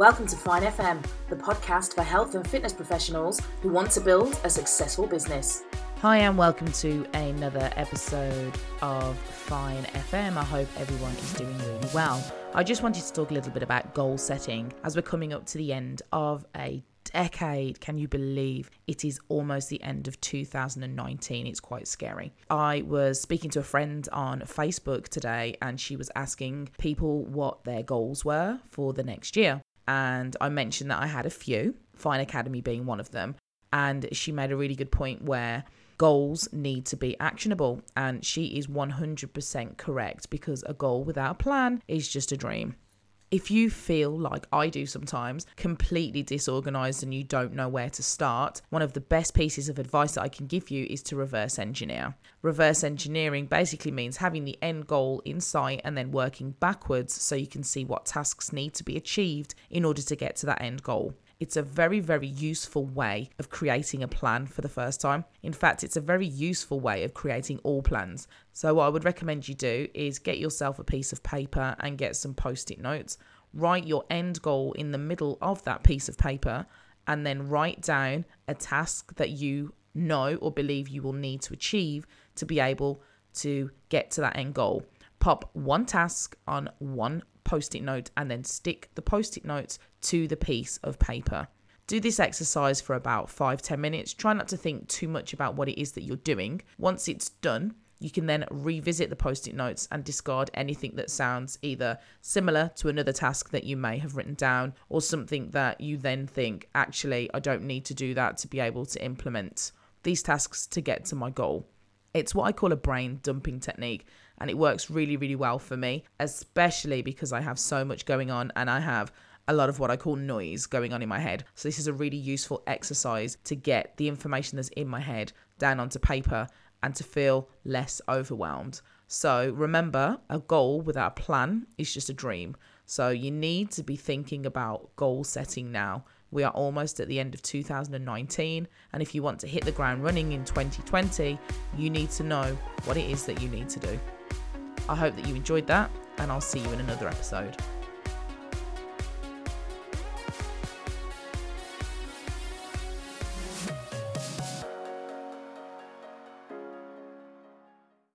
Welcome to Fine FM, the podcast for health and fitness professionals who want to build a successful business. Hi, and welcome to another episode of Fine FM. I hope everyone is doing really well. I just wanted to talk a little bit about goal setting as we're coming up to the end of a decade. Can you believe it is almost the end of 2019? It's quite scary. I was speaking to a friend on Facebook today and she was asking people what their goals were for the next year. And I mentioned that I had a few, Fine Academy being one of them. And she made a really good point where goals need to be actionable. And she is 100% correct because a goal without a plan is just a dream. If you feel like I do sometimes, completely disorganized and you don't know where to start, one of the best pieces of advice that I can give you is to reverse engineer. Reverse engineering basically means having the end goal in sight and then working backwards so you can see what tasks need to be achieved in order to get to that end goal. It's a very, very useful way of creating a plan for the first time. In fact, it's a very useful way of creating all plans. So, what I would recommend you do is get yourself a piece of paper and get some post it notes. Write your end goal in the middle of that piece of paper and then write down a task that you know or believe you will need to achieve to be able to get to that end goal. Pop one task on one post it note and then stick the post it notes to the piece of paper. Do this exercise for about five ten minutes. Try not to think too much about what it is that you're doing. Once it's done, you can then revisit the post it notes and discard anything that sounds either similar to another task that you may have written down or something that you then think, actually, I don't need to do that to be able to implement these tasks to get to my goal. It's what I call a brain dumping technique, and it works really, really well for me, especially because I have so much going on and I have a lot of what I call noise going on in my head. So, this is a really useful exercise to get the information that's in my head down onto paper and to feel less overwhelmed. So, remember, a goal without a plan is just a dream. So, you need to be thinking about goal setting now. We are almost at the end of 2019, and if you want to hit the ground running in 2020, you need to know what it is that you need to do. I hope that you enjoyed that, and I'll see you in another episode.